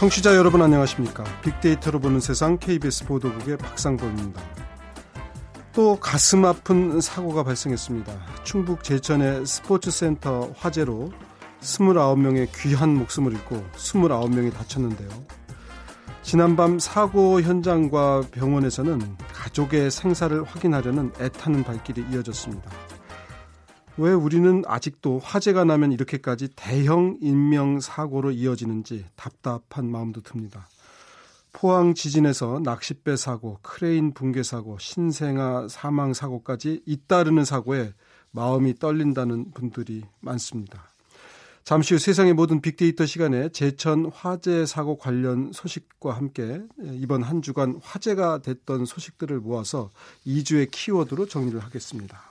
청취자 여러분 안녕하십니까? 빅데이터로 보는 세상 KBS 보도국의 박상범입니다. 또 가슴 아픈 사고가 발생했습니다. 충북 제천의 스포츠센터 화재로 29명의 귀한 목숨을 잃고 29명이 다쳤는데요. 지난밤 사고 현장과 병원에서는 가족의 생사를 확인하려는 애타는 발길이 이어졌습니다. 왜 우리는 아직도 화재가 나면 이렇게까지 대형 인명 사고로 이어지는지 답답한 마음도 듭니다. 포항 지진에서 낚싯배 사고, 크레인 붕괴 사고, 신생아 사망 사고까지 잇따르는 사고에 마음이 떨린다는 분들이 많습니다. 잠시 후 세상의 모든 빅데이터 시간에 제천 화재 사고 관련 소식과 함께 이번 한 주간 화제가 됐던 소식들을 모아서 이 주의 키워드로 정리를 하겠습니다.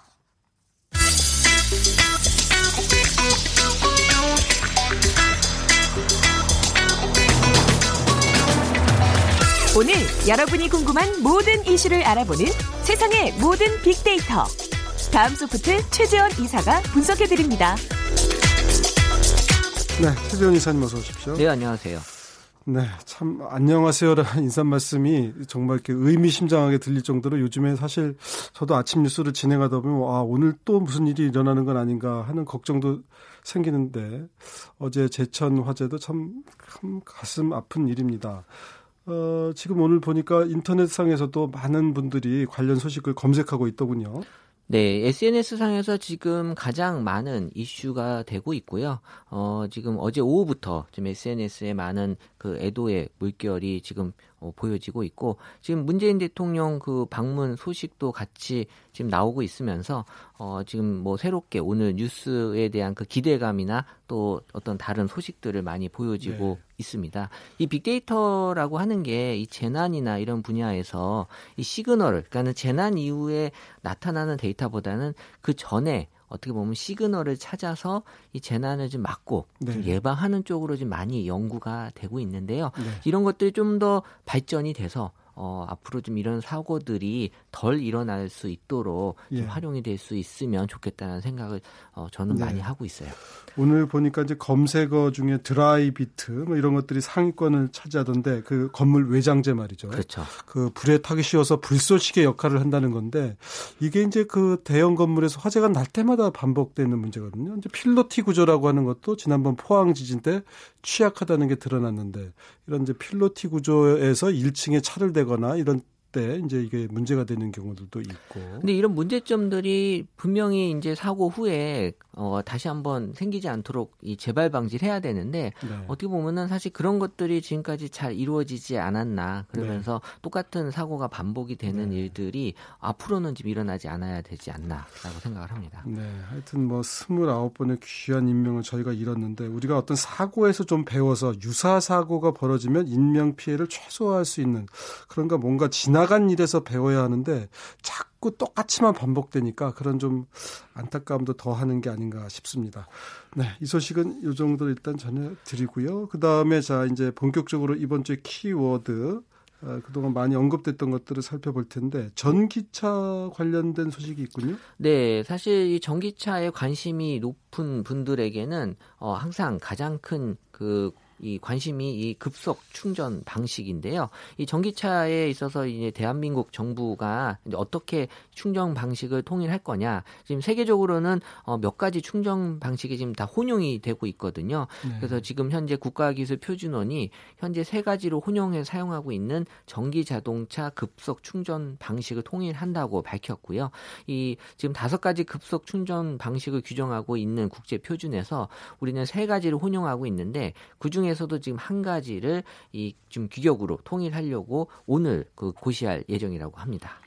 오늘 여러분이 궁금한 모든 이슈를 알아보는 세상의 모든 빅데이터. 다음 소프트 최재원 이사가 분석해드립니다. 네, 최재원 이사님 어서 오십시오. 네, 안녕하세요. 네, 참 안녕하세요라는 인사 말씀이 정말 이렇게 의미심장하게 들릴 정도로 요즘에 사실 저도 아침 뉴스를 진행하다 보면 아 오늘 또 무슨 일이 일어나는 건 아닌가 하는 걱정도 생기는데 어제 제천 화재도 참, 참 가슴 아픈 일입니다. 어, 지금 오늘 보니까 인터넷상에서도 많은 분들이 관련 소식을 검색하고 있더군요. 네, SNS상에서 지금 가장 많은 이슈가 되고 있고요. 어, 지금 어제 오후부터 지금 SNS에 많은 그 애도의 물결이 지금 어, 보여지고 있고 지금 문재인 대통령 그 방문 소식도 같이 지금 나오고 있으면서 어, 지금 뭐 새롭게 오늘 뉴스에 대한 그 기대감이나 또 어떤 다른 소식들을 많이 보여지고 네. 있습니다. 이 빅데이터라고 하는 게 이 재난이나 이런 분야에서 이 시그널을 그러니까는 재난 이후에 나타나는 데이터보다는 그 전에 어떻게 보면 시그널을 찾아서 이 재난을 좀 막고 네. 좀 예방하는 쪽으로 좀 많이 연구가 되고 있는데요. 네. 이런 것들이 좀 더 발전이 돼서 어, 앞으로 좀 이런 사고들이 덜 일어날 수 있도록 예. 활용이 될 수 있으면 좋겠다는 생각을 어, 저는 네. 많이 하고 있어요. 오늘 보니까 이제 검색어 중에 드라이 비트 뭐 이런 것들이 상위권을 차지하던데 그 건물 외장재 말이죠. 그렇죠. 그 불에 타기 쉬워서 불쏘시개 역할을 한다는 건데 이게 이제 그 대형 건물에서 화재가 날 때마다 반복되는 문제거든요. 이제 필로티 구조라고 하는 것도 지난번 포항 지진 때 취약하다는 게 드러났는데 이런 이제 필로티 구조에서 1층에 차를 대거나 이런 때 이제 이게 문제가 되는 경우들도 있고. 근데 이런 문제점들이 분명히 이제 사고 후에 어 다시 한번 생기지 않도록 이 재발 방지를 해야 되는데 네. 어떻게 보면은 사실 그런 것들이 지금까지 잘 이루어지지 않았나 그러면서 네. 똑같은 사고가 반복이 되는 네. 일들이 앞으로는 좀 일어나지 않아야 되지 않나라고 생각을 합니다. 네. 하여튼 뭐 29번의 귀한 인명을 저희가 잃었는데 우리가 어떤 사고에서 좀 배워서 유사 사고가 벌어지면 인명 피해를 최소화할 수 있는 그런가 뭔가 지나 지나간 일에서 배워야 하는데 자꾸 똑같이만 반복되니까 그런 좀 안타까움도 더하는 게 아닌가 싶습니다. 네, 이 소식은 이 정도 일단 전해드리고요. 그 다음에 자 이제 본격적으로 이번 주에 키워드 어, 그동안 많이 언급됐던 것들을 살펴볼 텐데 전기차 관련된 소식이 있군요. 네, 사실 이 전기차에 관심이 높은 분들에게는 어, 항상 가장 큰그 이 관심이 이 급속 충전 방식인데요. 이 전기차에 있어서 이제 대한민국 정부가 이제 어떻게 충전 방식을 통일할 거냐. 지금 세계적으로는 어, 몇 가지 충전 방식이 지금 다 혼용이 되고 있거든요. 네. 그래서 지금 현재 국가기술 표준원이 현재 세 가지로 혼용해 사용하고 있는 전기 자동차 급속 충전 방식을 통일한다고 밝혔고요. 이 지금 다섯 가지 급속 충전 방식을 규정하고 있는 국제 표준에서 우리는 세 가지를 혼용하고 있는데 그 중에 중에서도 지금 한 가지를 이좀 규격으로 통일하려고 오늘 그 고시할 예정이라고 합니다.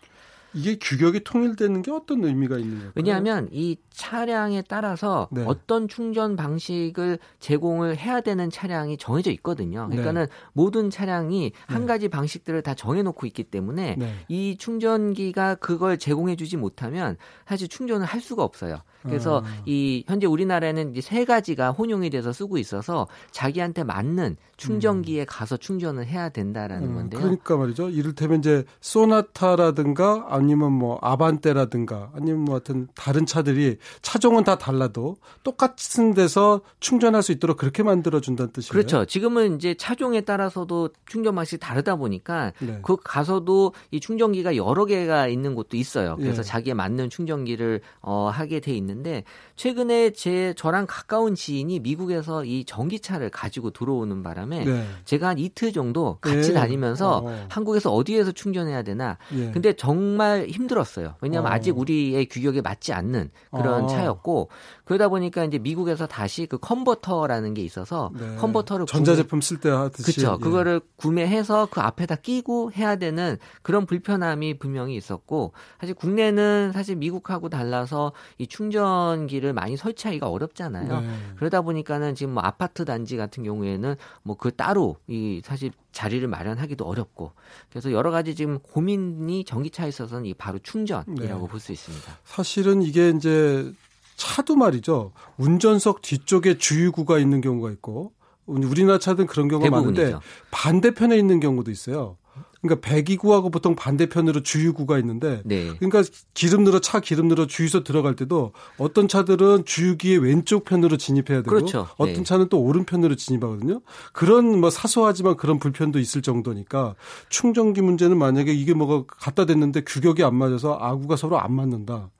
이게 규격이 통일되는 게 어떤 의미가 있는 거예요? 왜냐하면 이 차량에 따라서 네. 어떤 충전 방식을 제공을 해야 되는 차량이 정해져 있거든요. 그러니까는 네. 모든 차량이 한 네. 가지 방식들을 다 정해놓고 있기 때문에 네. 이 충전기가 그걸 제공해주지 못하면 사실 충전을 할 수가 없어요. 그래서 아. 이 현재 우리나라에는 이제 세 가지가 혼용이 돼서 쓰고 있어서 자기한테 맞는 충전기에 음. 가서 충전을 해야 된다라는 음, 건데요. 그러니까 말이죠. 이를테면 이제 소나타라든가 아니면 뭐 아반떼라든가 아니면 뭐 하여튼 다른 차들이 차종은 다 달라도 똑같은 데서 충전할 수 있도록 그렇게 만들어 준다는 뜻이에요. 그렇죠. 지금은 이제 차종에 따라서도 충전 방식이 다르다 보니까 네. 그 가서도 이 충전기가 여러 개가 있는 곳도 있어요. 그래서 예. 자기에 맞는 충전기를 어 하게 돼 있는데 최근에 제 저랑 가까운 지인이 미국에서 이 전기차를 가지고 들어오는 바람에 네. 제가 한 이틀 정도 같이 예. 다니면서 어. 한국에서 어디에서 충전해야 되나. 예. 근데 정말 힘들었어요. 왜냐하면 어. 아직 우리의 규격에 맞지 않는 그런 어. 차였고 그러다 보니까 이제 미국에서 다시 그 컨버터라는 게 있어서 네. 컨버터를 전자제품 쓸때 하듯이 그렇죠. 예. 그거를 구매해서 그 앞에다 끼고 해야 되는 그런 불편함이 분명히 있었고 사실 국내는 사실 미국하고 달라서 이 충전기를 많이 설치하기가 어렵잖아요. 네. 그러다 보니까는 지금 뭐 아파트 단지 같은 경우에는 뭐 그 따로 이 사실 자리를 마련하기도 어렵고 그래서 여러 가지 지금 고민이 전기차에 있어서는 이 바로 충전이라고 네. 볼수 있습니다. 사실은 이게 이제 차도 말이죠. 운전석 뒤쪽에 주유구가 있는 경우가 있고 우리나라 차든 그런 경우가 대부분이죠. 많은데 반대편에 있는 경우도 있어요. 그러니까 배기구하고 보통 반대편으로 주유구가 있는데 네. 그러니까 기름 넣어 차 기름 넣어 주유소 들어갈 때도 어떤 차들은 주유기의 왼쪽 편으로 진입해야 되고 그렇죠. 어떤 네. 차는 또 오른편으로 진입하거든요. 그런 뭐 사소하지만 그런 불편도 있을 정도니까 충전기 문제는 만약에 이게 뭐가 갖다 댔는데 규격이 안 맞아서 아구가 서로 안 맞는다.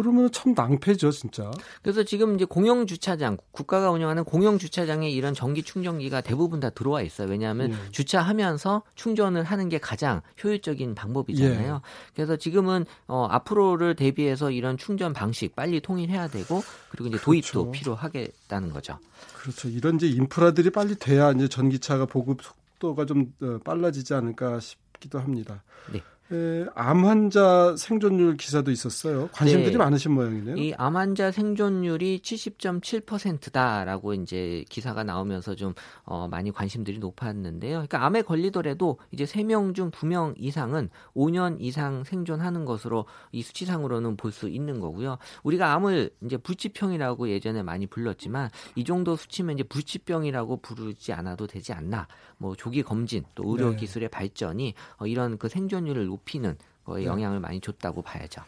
그러면 참 낭패죠, 진짜. 그래서 지금 이제 공영 주차장, 국가가 운영하는 공영 주차장에 이런 전기 충전기가 대부분 다 들어와 있어요. 왜냐하면 예. 주차하면서 충전을 하는 게 가장 효율적인 방법이잖아요. 예. 그래서 지금은 어, 앞으로를 대비해서 이런 충전 방식 빨리 통일해야 되고 그리고 이제 도입도 그렇죠. 필요하겠다는 거죠. 그렇죠. 이런 이제 인프라들이 빨리 돼야 이제 전기차가 보급 속도가 좀 어, 빨라지지 않을까 싶기도 합니다. 네. 에, 암 환자 생존율 기사도 있었어요. 관심들이 네. 많으신 모양이네요. 이 암 환자 생존율이 70.7%다라고 이제 기사가 나오면서 좀 어, 많이 관심들이 높았는데요. 그러니까 암에 걸리더라도 이제 3명 중 2명 이상은 5년 이상 생존하는 것으로 이 수치상으로는 볼 수 있는 거고요. 우리가 암을 이제 불치병이라고 예전에 많이 불렀지만 이 정도 수치면 이제 불치병이라고 부르지 않아도 되지 않나. 뭐 조기 검진 또 의료 네. 기술의 발전이 어, 이런 그 생존율을 높 이는 거에 네. 영향을 많이 줬다고 봐야죠.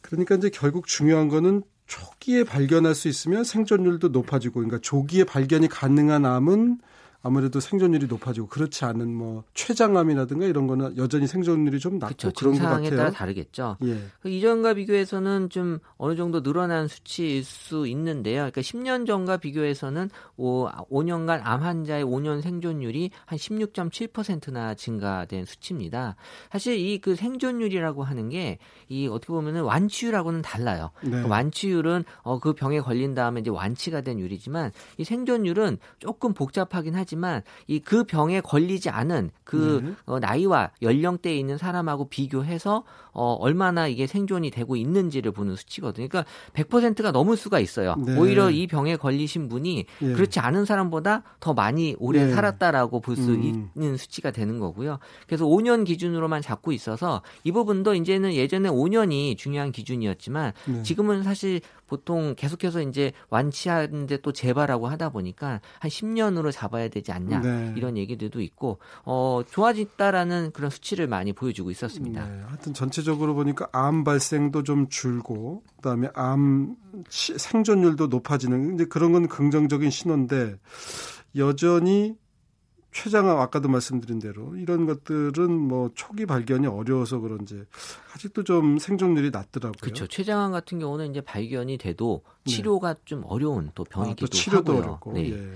그러니까 이제 결국 중요한 거는 초기에 발견할 수 있으면 생존율도 높아지고 그러니까 조기에 발견이 가능한 암은 아무래도 생존율이 높아지고 그렇지 않은 뭐 췌장암이라든가 이런 거는 여전히 생존율이 좀 낮고 그렇죠. 그런 것 같아요. 따라 다르겠죠. 예. 그 이전과 비교해서는 좀 어느 정도 늘어난 수치일 수 있는데요. 그러니까 10년 전과 비교해서는 5, 5년간 암 환자의 5년 생존율이 한 16.7%나 증가된 수치입니다. 사실 이 그 생존율이라고 하는 게 이 어떻게 보면은 완치율하고는 달라요. 네. 그 완치율은 어, 그 병에 걸린 다음에 이제 완치가 된 율이지만 이 생존율은 조금 복잡하긴 하지 하지만 이 그 병에 걸리지 않은 그 네. 어, 나이와 연령대에 있는 사람하고 비교해서 어, 얼마나 이게 생존이 되고 있는지를 보는 수치거든요. 그러니까 100%가 넘을 수가 있어요. 네. 오히려 이 병에 걸리신 분이 네. 그렇지 않은 사람보다 더 많이 오래 네. 살았다라고 볼수 음. 있는 수치가 되는 거고요. 그래서 5년 기준으로만 잡고 있어서 이 부분도 이제는 예전에 5년이 중요한 기준이었지만 네. 지금은 사실 보통 계속해서 이제 완치하는데 또 재발하고 하다 보니까 한 10년으로 잡아야 되지 않냐 네. 이런 얘기들도 있고 어 좋아졌다라는 그런 수치를 많이 보여주고 있었습니다. 네. 하여튼 전체 적으로 보니까 암 발생도 좀 줄고 그다음에 암 생존율도 높아지는 이제 그런 건 긍정적인 신호인데 여전히 췌장암 아까도 말씀드린 대로 이런 것들은 뭐 초기 발견이 어려워서 그런지 아직도 좀 생존율이 낮더라고요. 그렇죠. 췌장암 같은 경우는 이제 발견이 돼도 네. 치료가 네. 좀 어려운 또 병이기도 아, 또 치료도 하고요. 어렵고. 네. 예.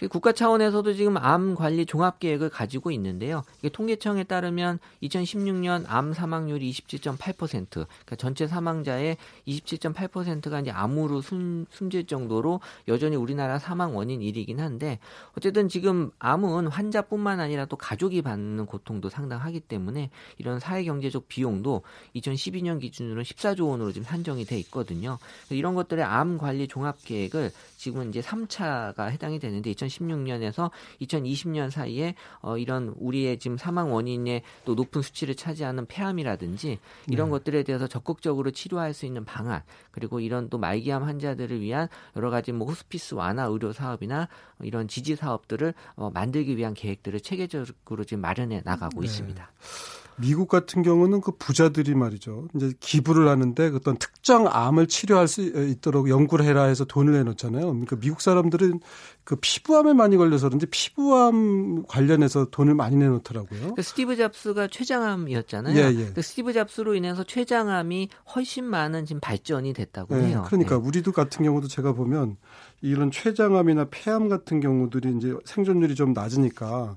그 국가 차원에서도 지금 암 관리 종합 계획을 가지고 있는데요. 이게 통계청에 따르면 2016년 암 사망률이 27.8%, 그러니까 전체 사망자의 27.8%가 이제 암으로 숨, 숨질 정도로 여전히 우리나라 사망 원인 1위긴 한데 어쨌든 지금 암은 환자뿐만 아니라 또 가족이 받는 고통도 상당하기 때문에 이런 사회 경제적 비용도 2012년 기준으로 14조 원으로 지금 산정이 돼 있거든요. 이런 것들의 암 관리 종합 계획을 지금은 이제 3차가 해당이 되는데 2016년에서 2020년 사이에 어, 이런 우리의 지금 사망 원인의 또 높은 수치를 차지하는 폐암이라든지 이런 네. 것들에 대해서 적극적으로 치료할 수 있는 방안 그리고 이런 또 말기암 환자들을 위한 여러 가지 뭐 호스피스 완화 의료 사업이나 이런 지지 사업들을 어, 만들기 위한 계획들을 체계적으로 지금 마련해 나가고 네. 있습니다. 미국 같은 경우는 그 부자들이 말이죠. 이제 기부를 하는데 어떤 특정 암을 치료할 수 있도록 연구를 해라 해서 돈을 내놓잖아요. 그러니까 미국 사람들은 그 피부암에 많이 걸려서 그런지 피부암 관련해서 돈을 많이 내놓더라고요. 그 스티브 잡스가 췌장암이었잖아요. 예, 예. 그 스티브 잡스로 인해서 췌장암이 훨씬 많은 지금 발전이 됐다고 예, 해요. 그러니까 네. 우리도 같은 경우도 제가 보면 이런 췌장암이나 폐암 같은 경우들이 이제 생존율이 좀 낮으니까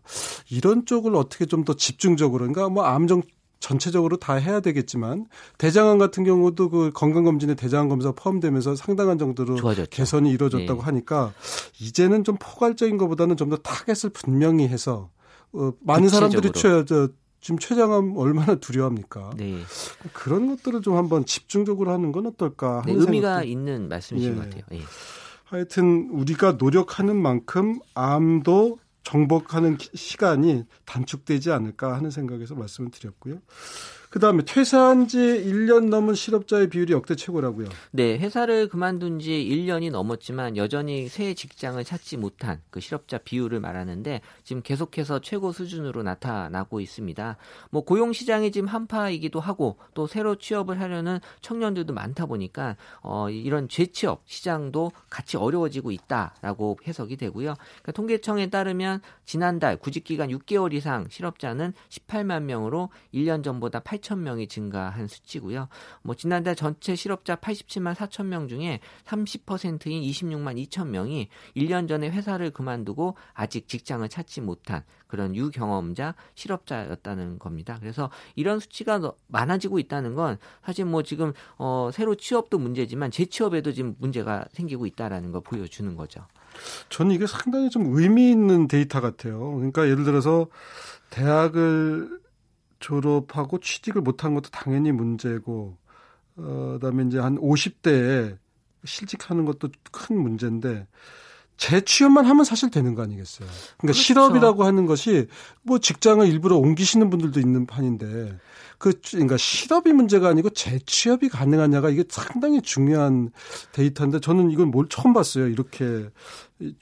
이런 쪽을 어떻게 좀 더 집중적으로 그러니까 뭐 암종 전체적으로 다 해야 되겠지만 대장암 같은 경우도 그 건강검진에 대장암 검사 포함되면서 상당한 정도로 좋아졌죠. 개선이 이루어졌다고 네. 하니까 이제는 좀 포괄적인 것보다는 좀 더 타겟을 분명히 해서 어, 많은 사람들이 최, 저, 지금 췌장암 얼마나 두려워합니까? 네. 그런 것들을 좀 한번 집중적으로 하는 건 어떨까? 네, 의미가. 있는 말씀이신 예. 것 같아요. 예. 하여튼 우리가 노력하는 만큼 암도 정복하는 시간이 단축되지 않을까 하는 생각에서 말씀을 드렸고요. 그 다음에 퇴사한 지 1년 넘은 실업자의 비율이 역대 최고라고요. 네, 회사를 그만둔 지 1년이 넘었지만 여전히 새 직장을 찾지 못한 그 실업자 비율을 말하는데 지금 계속해서 최고 수준으로 나타나고 있습니다. 뭐 고용 시장이 지금 한파이기도 하고 또 새로 취업을 하려는 청년들도 많다 보니까 어 이런 재취업 시장도 같이 어려워지고 있다라고 해석이 되고요. 그러니까 통계청에 따르면 지난달 구직 기간 6개월 이상 실업자는 18만 명으로 1년 전보다 8 8천 명이 증가한 수치고요. 뭐 지난달 전체 실업자 87만 4천 명 중에 30%인 26만 2천 명이 1년 전에 회사를 그만두고 아직 직장을 찾지 못한 그런 유경험자 실업자였다는 겁니다. 그래서 이런 수치가 많아지고 있다는 건 사실 뭐 지금 어 새로 취업도 문제지만 재취업에도 지금 문제가 생기고 있다라는 걸 보여주는 거죠. 저는 이게 상당히 좀 의미 있는 데이터 같아요. 그러니까 예를 들어서 대학을 졸업하고 취직을 못한 것도 당연히 문제고, 어, 그다음에 이제 한 50대에 실직하는 것도 큰 문제인데, 재취업만 하면 사실 되는 거 아니겠어요? 그러니까 그렇죠. 실업이라고 하는 것이 뭐 직장을 일부러 옮기시는 분들도 있는 판인데, 그 그러니까 실업이 문제가 아니고 재취업이 가능하냐가 이게 상당히 중요한 데이터인데 저는 이건 뭘 처음 봤어요. 이렇게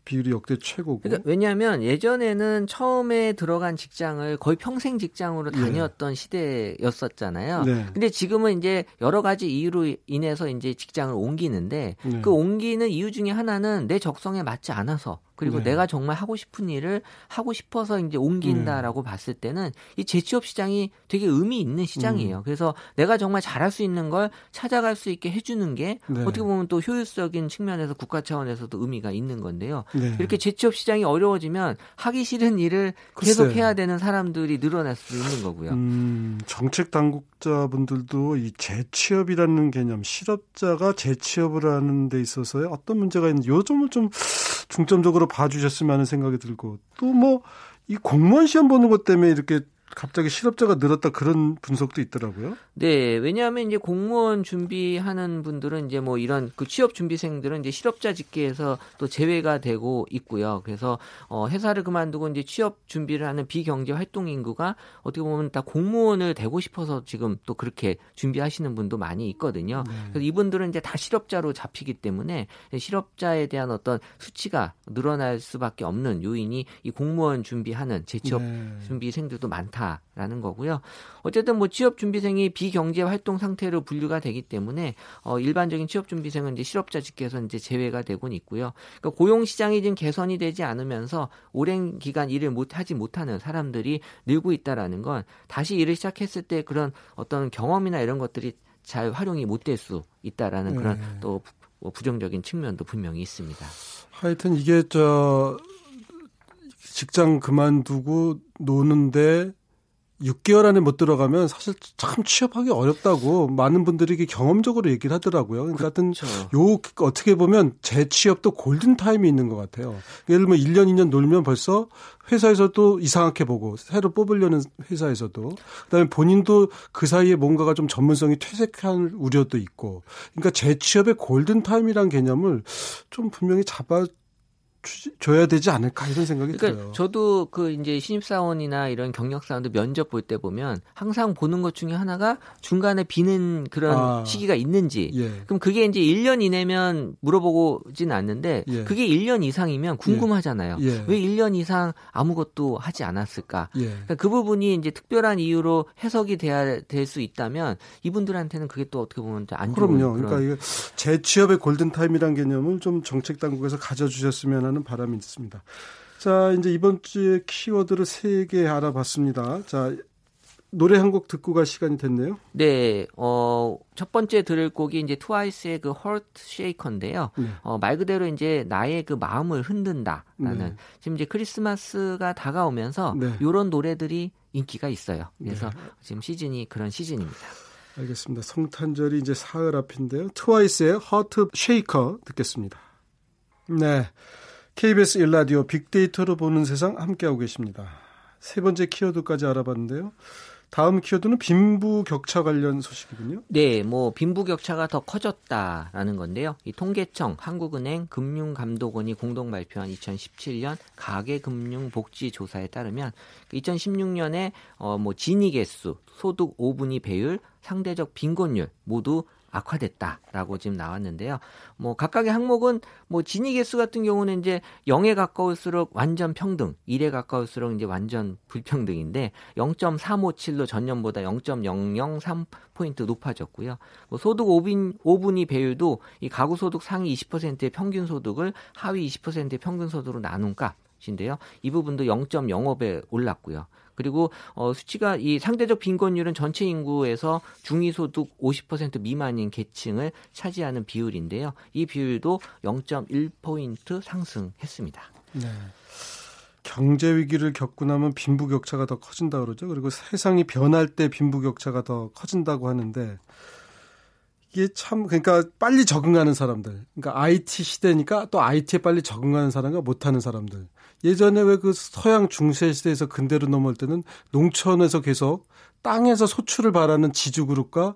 비율이 역대 최고고. 그러니까 왜냐하면 예전에는 처음에 들어간 직장을 거의 평생 직장으로 네. 다녔던 네. 시대였었잖아요. 네. 근데 지금은 이제 여러 가지 이유로 인해서 이제 직장을 옮기는데 네. 그 옮기는 이유 중에 하나는 내 적성에 맞지 않아서 그리고 네. 내가 정말 하고 싶은 일을 하고 싶어서 이제 옮긴다라고 음. 봤을 때는 이 재취업 시장이 되게 의미 있는 시장이에요. 음. 그래서 내가 정말 잘할 수 있는 걸 찾아갈 수 있게 해주는 게 네. 어떻게 보면 또 효율적인 측면에서 국가 차원에서도 의미가 있는 건데요. 네. 이렇게 재취업 시장이 어려워지면 하기 싫은 일을 글쎄. 계속 해야 되는 사람들이 늘어날 수도 있는 거고요. 음, 정책 당국자분들도 이 재취업이라는 개념, 실업자가 재취업을 하는 데 있어서 어떤 문제가 있는지 요 점을 좀 중점적으로 봐주셨으면 하는 생각이 들고 또 뭐 이 공무원 시험 보는 것 때문에 이렇게 갑자기 실업자가 늘었다 그런 분석도 있더라고요. 네, 왜냐하면 이제 공무원 준비하는 분들은 이제 뭐 이런 그 취업 준비생들은 이제 실업자 집계에서 또 제외가 되고 있고요. 그래서 어 회사를 그만두고 이제 취업 준비를 하는 비경제 활동 인구가 어떻게 보면 다 공무원을 되고 싶어서 지금 또 그렇게 준비하시는 분도 많이 있거든요. 네. 그래서 이분들은 이제 다 실업자로 잡히기 때문에 실업자에 대한 어떤 수치가 늘어날 수밖에 없는 요인이 이 공무원 준비하는 재취업 네. 준비생들도 많다. 않다라는 거고요. 어쨌든 뭐 취업 준비생이 비경제 활동 상태로 분류가 되기 때문에 어 일반적인 취업 준비생은 이제 실업자 직계에서 이제 제외가 되곤 있고요. 그러니까 고용 시장이 지금 개선이 되지 않으면서 오랜 기간 일을 못 하지 못하는 사람들이 늘고 있다라는 건 다시 일을 시작했을 때 그런 어떤 경험이나 이런 것들이 잘 활용이 못 될 수 있다라는 그런 네. 또뭐 부정적인 측면도 분명히 있습니다. 하여튼 이게 저 직장 그만두고 노는데 6개월 안에 못 들어가면 사실 참 취업하기 어렵다고 많은 분들이 경험적으로 얘기를 하더라고요. 그러니까 그렇죠. 요 어떻게 보면 재취업도 골든 타임이 있는 것 같아요. 예를 들면 1년 2년 놀면 벌써 회사에서도 이상하게 보고 새로 뽑으려는 회사에서도 그다음에 본인도 그 사이에 뭔가가 좀 전문성이 퇴색할 우려도 있고 그러니까 재취업의 골든 타임이란 개념을 좀 분명히 잡아 줘야 되지 않을까 이런 생각이 그러니까 들어요. 저도 그 이제 신입사원이나 이런 경력사원들 면접 볼 때 보면 항상 보는 것 중에 하나가 중간에 비는 그런 아. 시기가 있는지. 예. 그럼 그게 이제 1년 이내면 물어보고진 않는데 예. 그게 1년 이상이면 궁금하잖아요. 예. 왜 1년 이상 아무것도 하지 않았을까? 예. 그러니까 그 부분이 이제 특별한 이유로 해석이 돼야 될 수 있다면 이분들한테는 그게 또 어떻게 보면 안 좋은 그럼요. 그런 그러니까 이게 재취업의 골든 타임이란 개념을 좀 정책 당국에서 가져주셨으면 하는 바람이 있습니다. 자, 이제 이번 주에 키워드를 세 개 알아봤습니다. 자, 노래 한 곡 듣고 갈 시간이 됐네요. 네, 어, 첫 번째 들을 곡이 이제 트와이스의 그 Heart Shaker인데요. 네. 어, 말 그대로 이제 나의 그 마음을 흔든다라는 네. 지금 이제 크리스마스가 다가오면서 네. 이런 노래들이 인기가 있어요. 그래서 지금 시즌이 그런 시즌입니다. 알겠습니다. 성탄절이 이제 사흘 앞인데요. 트와이스의 Heart Shaker 듣겠습니다. 네. KBS 일라디오 빅데이터로 보는 세상 함께하고 계십니다. 세 번째 키워드까지 알아봤는데요. 다음 키워드는 빈부 격차 관련 소식이군요. 네, 뭐 빈부 격차가 더 커졌다라는 건데요. 이 통계청, 한국은행, 금융감독원이 공동 발표한 2017년 가계금융복지조사에 따르면 2016년에 어뭐 진위 개수, 소득 5분위 배율, 상대적 빈곤율 모두 악화됐다라고 지금 나왔는데요. 뭐 각각의 항목은 뭐 진위 개수 같은 경우는 이제 0에 가까울수록 완전 평등, 1에 가까울수록 이제 완전 불평등인데 0.357로 전년보다 0.003 포인트 높아졌고요. 뭐 소득 5분 5분위 배율도 이 가구 소득 상위 20%의 평균 소득을 하위 20%의 평균 소득으로 나눈 값 인데요. 이 부분도 0.05배 올랐고요. 그리고 어, 수치가 이 상대적 빈곤율은 전체 인구에서 중위소득 50% 미만인 계층을 차지하는 비율인데요. 이 비율도 0.1포인트 상승했습니다. 네. 경제 위기를 겪고 나면 빈부 격차가 더 커진다 그러죠. 그리고 세상이 변할 때 빈부 격차가 더 커진다고 하는데 이게 참 그러니까 빨리 적응하는 사람들. 그러니까 IT 시대니까 또 IT에 빨리 적응하는 사람과 못하는 사람들. 예전에 왜 그 서양 중세 시대에서 근대로 넘어올 때는 농촌에서 계속 땅에서 소출을 바라는 지주 그룹과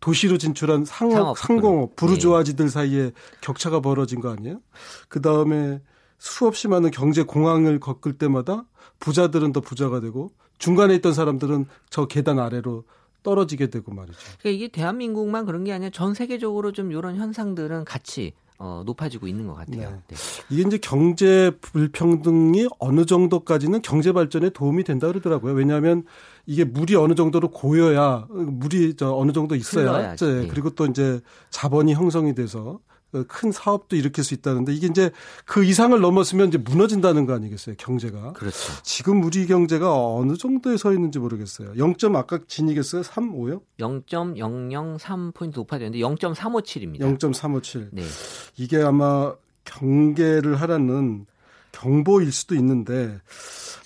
도시로 진출한 상업, 상공업, 부르주아지들 사이에 격차가 벌어진 거 아니에요? 그 다음에 수없이 많은 경제 공황을 겪을 때마다 부자들은 더 부자가 되고 중간에 있던 사람들은 저 계단 아래로 떨어지게 되고 말이죠. 그러니까 이게 대한민국만 그런 게 아니라 전 세계적으로 좀 이런 현상들은 같이 어, 높아지고 있는 것 같아요. 네. 네. 이게 이제 경제 불평등이 어느 정도까지는 경제 발전에 도움이 된다 그러더라고요. 왜냐하면 이게 물이 어느 정도로 고여야 물이 저 어느 정도 있어야 네. 그리고 또 이제 자본이 형성이 돼서 큰 사업도 일으킬 수 있다는데 이게 이제 그 이상을 넘었으면 이제 무너진다는 거 아니겠어요 경제가 그렇죠. 지금 우리 경제가 어느 정도에 서 있는지 모르겠어요 0. 아까 진이겠어요 3, 5요? 0.003 포인트 높아졌는데 0.357입니다. 0.357 네. 이게 아마 경계를 하라는 경보일 수도 있는데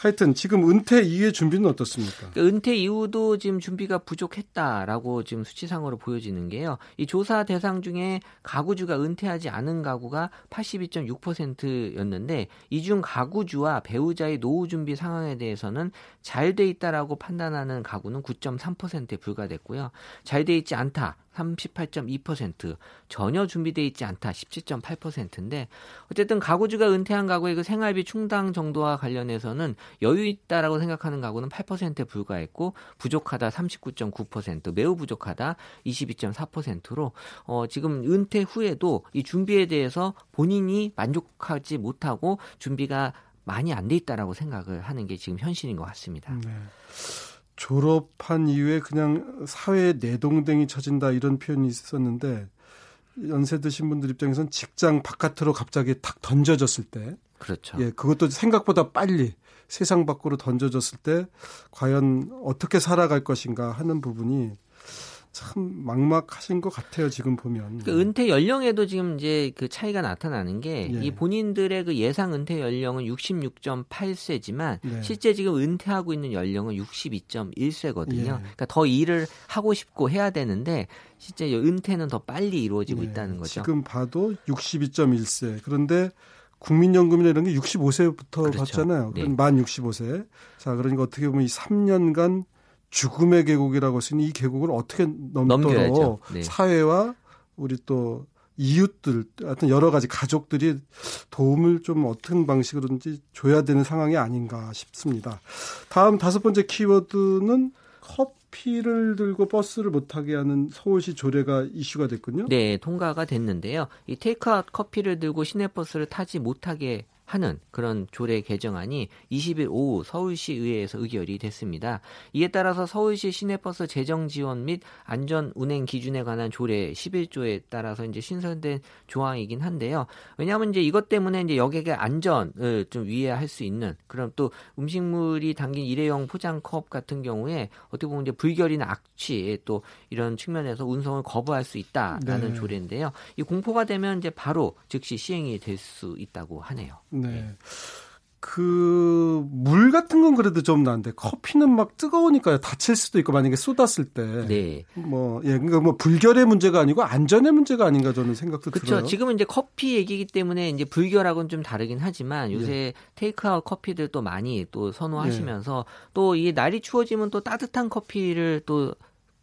하여튼 지금 은퇴 이후의 준비는 어떻습니까? 그 은퇴 이후도 지금 준비가 부족했다라고 지금 수치상으로 보여지는 게요. 이 조사 대상 중에 가구주가 은퇴하지 않은 가구가 82.6%였는데 이 중 가구주와 배우자의 노후 준비 상황에 대해서는 잘 돼 있다라고 판단하는 가구는 9.3%에 불과됐고요. 잘 돼 있지 않다. 38.2% 전혀 준비돼 있지 않다 17.8%인데 어쨌든 가구주가 은퇴한 가구의 그 생활비 충당 정도와 관련해서는 여유 있다라고 생각하는 가구는 8%에 불과했고 부족하다 39.9% 매우 부족하다 22.4%로 어 지금 은퇴 후에도 이 준비에 대해서 본인이 만족하지 못하고 준비가 많이 안 돼 있다라고 생각을 하는 게 지금 현실인 것 같습니다. 네. 졸업한 이후에 그냥 사회에 내동댕이 쳐진다 이런 표현이 있었는데 연세 드신 분들 입장에선 직장 바깥으로 갑자기 탁 던져졌을 때, 그렇죠. 예, 그것도 생각보다 빨리 세상 밖으로 던져졌을 때 과연 어떻게 살아갈 것인가 하는 부분이 참 막막하신 것 같아요 지금 보면. 그 은퇴 연령에도 지금 이제 그 차이가 나타나는 게이 예. 본인들의 그 예상 은퇴 연령은 66.8세지만 네. 실제 지금 은퇴하고 있는 연령은 62.1세거든요. 예. 그러니까 더 일을 하고 싶고 해야 되는데 실제 은퇴는 더 빨리 이루어지고 예, 있다는 거죠. 지금 봐도 62.1세. 그런데 국민연금이나 이런 게 65세부터 그렇죠. 받잖아요. 네. 만 65세. 자, 그러니까 어떻게 보면 이 3년간 죽음의 계곡이라고 쓰는 이 계곡을 어떻게 넘도록. 네. 사회와 우리 또 이웃들, 하여튼 여러 가지 가족들이 도움을 좀 어떤 방식으로든지 줘야 되는 상황이 아닌가 싶습니다. 다음 다섯 번째 키워드는 커피를 들고 버스를 못 타게 하는 서울시 조례가 이슈가 됐군요. 네, 통과가 됐는데요. 이 테이크아웃 커피를 들고 시내버스를 타지 못하게 하는 그런 조례 개정안이 20일 오후 서울시 의회에서 의결이 됐습니다. 이에 따라서 서울시 시내버스 재정 지원 및 안전 운행 기준에 관한 조례 11조에 따라서 이제 신설된 조항이긴 한데요. 왜냐하면 이제 이것 때문에 이제 여객의 안전을 좀 위해할 수 있는 그런 또 음식물이 담긴 일회용 포장컵 같은 경우에 어떻게 보면 이제 불결이나 악취 또 이런 측면에서 운송을 거부할 수 있다라는 네. 조례인데요. 이 공포가 되면 이제 바로 즉시 시행이 될 수 있다고 하네요. 네. 그, 물 같은 건 그래도 좀 나은데, 커피는 막 뜨거우니까 다칠 수도 있고, 만약에 쏟았을 때. 네. 뭐, 예, 그러니까 뭐, 불결의 문제가 아니고 안전의 문제가 아닌가 저는 생각도 그쵸. 들어요. 그렇죠. 지금은 이제 커피 얘기이기 때문에 이제 불결하고는 좀 다르긴 하지만, 요새 예. 테이크아웃 커피들 또 많이 또 선호하시면서, 예. 또 이게 날이 추워지면 또 따뜻한 커피를 또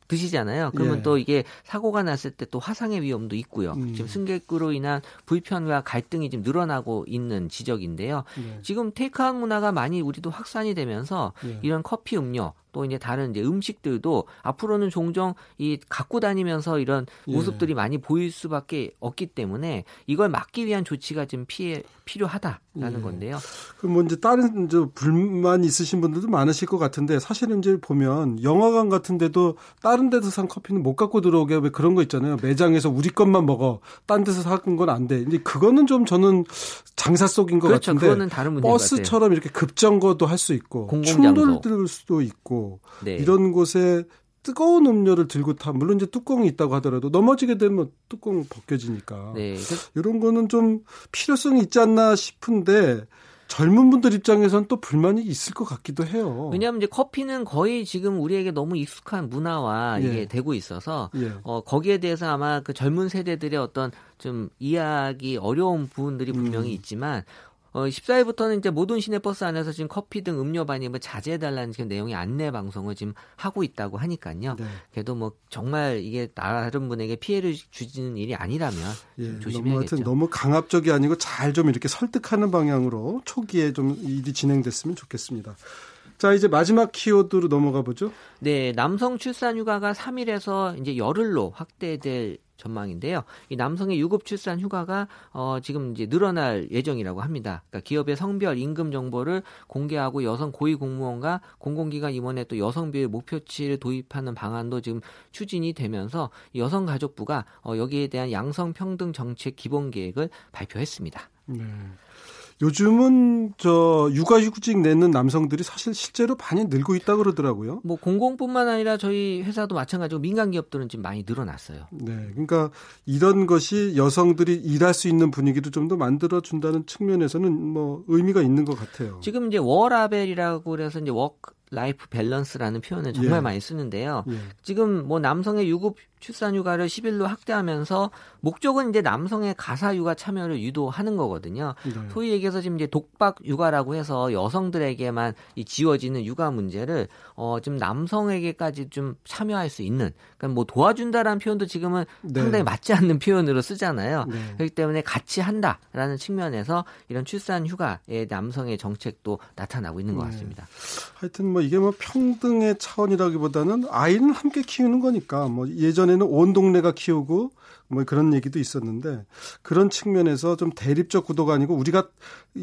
드시잖아요. 그러면 예. 또 이게 사고가 났을 때 또 화상의 위험도 있고요. 음. 지금 승객으로 인한 불편과 갈등이 지금 늘어나고 있는 지적인데요. 예. 지금 테이크아웃 문화가 많이 우리도 확산이 되면서 예. 이런 커피 음료 또 이제 다른 이제 음식들도 앞으로는 종종 이 갖고 다니면서 이런 예. 모습들이 예. 많이 보일 수밖에 없기 때문에 이걸 막기 위한 조치가 좀 피해 필요하다라는 예. 건데요. 그럼 뭐 이제 다른 이제 불만 있으신 분들도 많으실 것 같은데 사실은 이제 보면 영화관 같은 데도 다른 데서 산 커피는 못 갖고 들어오게 왜 그런 거 있잖아요. 매장에서 우리 것만 먹어. 딴 데서 사은 건안 돼. 이제 그거는 좀 저는 장사 속인 것 그렇죠. 같은데. 그거는 다른 문제 버스처럼 이렇게 급정거도 할 수 있고 충돌될 수도 있고 네. 이런 곳에 뜨거운 음료를 들고 타 물론 이제 뚜껑이 있다고 하더라도 넘어지게 되면 뚜껑 벗겨지니까 네. 이런 거는 좀 필요성이 있지 않나 싶은데 젊은 분들 입장에선 또 불만이 있을 것 같기도 해요. 왜냐하면 이제 커피는 거의 지금 우리에게 너무 익숙한 문화와 예. 이게 되고 있어서 예. 어, 거기에 대해서 아마 그 젊은 세대들의 어떤 좀 이해하기 어려운 부분들이 분명히 음. 있지만 어, 14일부터는 이제 모든 시내버스 안에서 지금 커피 등 음료 반입을 자제해달라는 지금 내용의 안내 방송을 지금 하고 있다고 하니까요. 네. 그래도 뭐 정말 이게 다른 분에게 피해를 주지는 일이 아니라면 예, 조심해야겠죠. 너무, 너무 강압적이 아니고 잘 좀 이렇게 설득하는 방향으로 초기에 좀 일이 진행됐으면 좋겠습니다. 자, 이제 마지막 키워드로 넘어가 보죠. 네, 남성 출산 휴가가 3일에서 이제 열흘로 확대될 전망인데요. 이 남성의 유급 출산 휴가가 어, 지금 이제 늘어날 예정이라고 합니다. 그러니까 기업의 성별 임금 정보를 공개하고 여성 고위 공무원과 공공기관 임원의 또 여성 비율 목표치를 도입하는 방안도 지금 추진이 되면서 여성가족부가 어, 여기에 대한 양성 평등 정책 기본 계획을 발표했습니다. 네. 요즘은 저 육아휴직 내는 남성들이 사실 실제로 많이 늘고 있다 그러더라고요. 뭐 공공뿐만 아니라 저희 회사도 마찬가지고 민간 기업들은 지금 많이 늘어났어요. 네, 그러니까 이런 것이 여성들이 일할 수 있는 분위기를 좀더 만들어 준다는 측면에서는 뭐 의미가 있는 것 같아요. 지금 이제 워라밸이라고 그래서 이제 work life balance라는 표현을 정말 예. 많이 쓰는데요. 예. 지금 뭐 남성의 유급 출산 휴가를 10일로 확대하면서 목적은 이제 남성의 가사 육아 참여를 유도하는 거거든요. 네. 소위 얘기해서 지금 이제 독박 육아라고 해서 여성들에게만 이 지워지는 육아 문제를 어 지금 남성에게까지 좀 참여할 수 있는 그러니까 뭐 도와준다라는 표현도 지금은 네. 상당히 맞지 않는 표현으로 쓰잖아요. 네. 그렇기 때문에 같이 한다라는 측면에서 이런 출산 휴가의 남성의 정책도 나타나고 있는 것 네. 같습니다. 하여튼 뭐 이게 뭐 평등의 차원이라기보다는 아이는 함께 키우는 거니까 뭐 예전 예전에는 온 동네가 키우고 뭐 그런 얘기도 있었는데 그런 측면에서 좀 대립적 구도가 아니고 우리가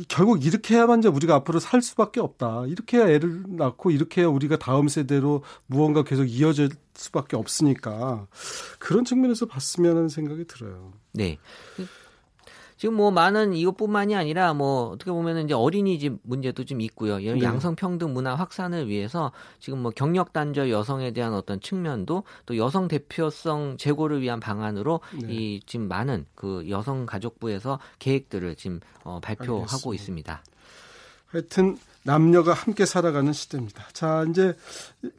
결국 이렇게 해야만 이제 우리가 앞으로 살 수밖에 없다. 이렇게 해야 애를 낳고 이렇게 해야 우리가 다음 세대로 무언가 계속 이어질 수밖에 없으니까 그런 측면에서 봤으면 하는 생각이 들어요. 네. 지금 뭐 많은 이것뿐만이 아니라 뭐 어떻게 보면은 이제 어린이집 문제도 좀 있고요. 네. 양성평등 문화 확산을 위해서 지금 뭐 경력 단절 여성에 대한 어떤 측면도 또 여성 대표성 제고를 위한 방안으로 네. 이 지금 많은 그 여성 가족부에서 계획들을 지금 어, 발표하고 알겠습니다. 있습니다. 하여튼 남녀가 함께 살아가는 시대입니다. 자, 이제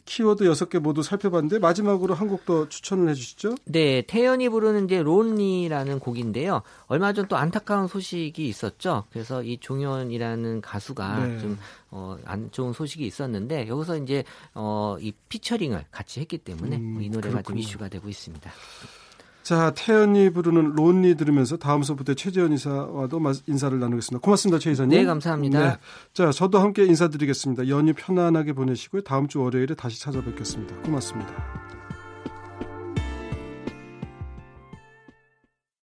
키워드 6개 모두 살펴봤는데 마지막으로 한 곡 더 추천을 해 주시죠. 네, 태연이 부르는 이제 Lonely라는 곡인데요. 얼마 전 또 안타까운 소식이 있었죠. 그래서 이 종현이라는 가수가 네. 좀 어, 안 좋은 소식이 있었는데 여기서 이제 어, 이 피처링을 같이 했기 때문에 음, 이 노래가 그렇군요. 좀 이슈가 되고 있습니다. 자, 태연이 부르는 Lonely 들으면서 다음소프트 최재현 이사와도 인사를 나누겠습니다. 고맙습니다, 최 이사님. 네, 감사합니다. 네. 자, 저도 함께 인사드리겠습니다. 연휴 편안하게 보내시고요. 다음 주 월요일에 다시 찾아뵙겠습니다. 고맙습니다.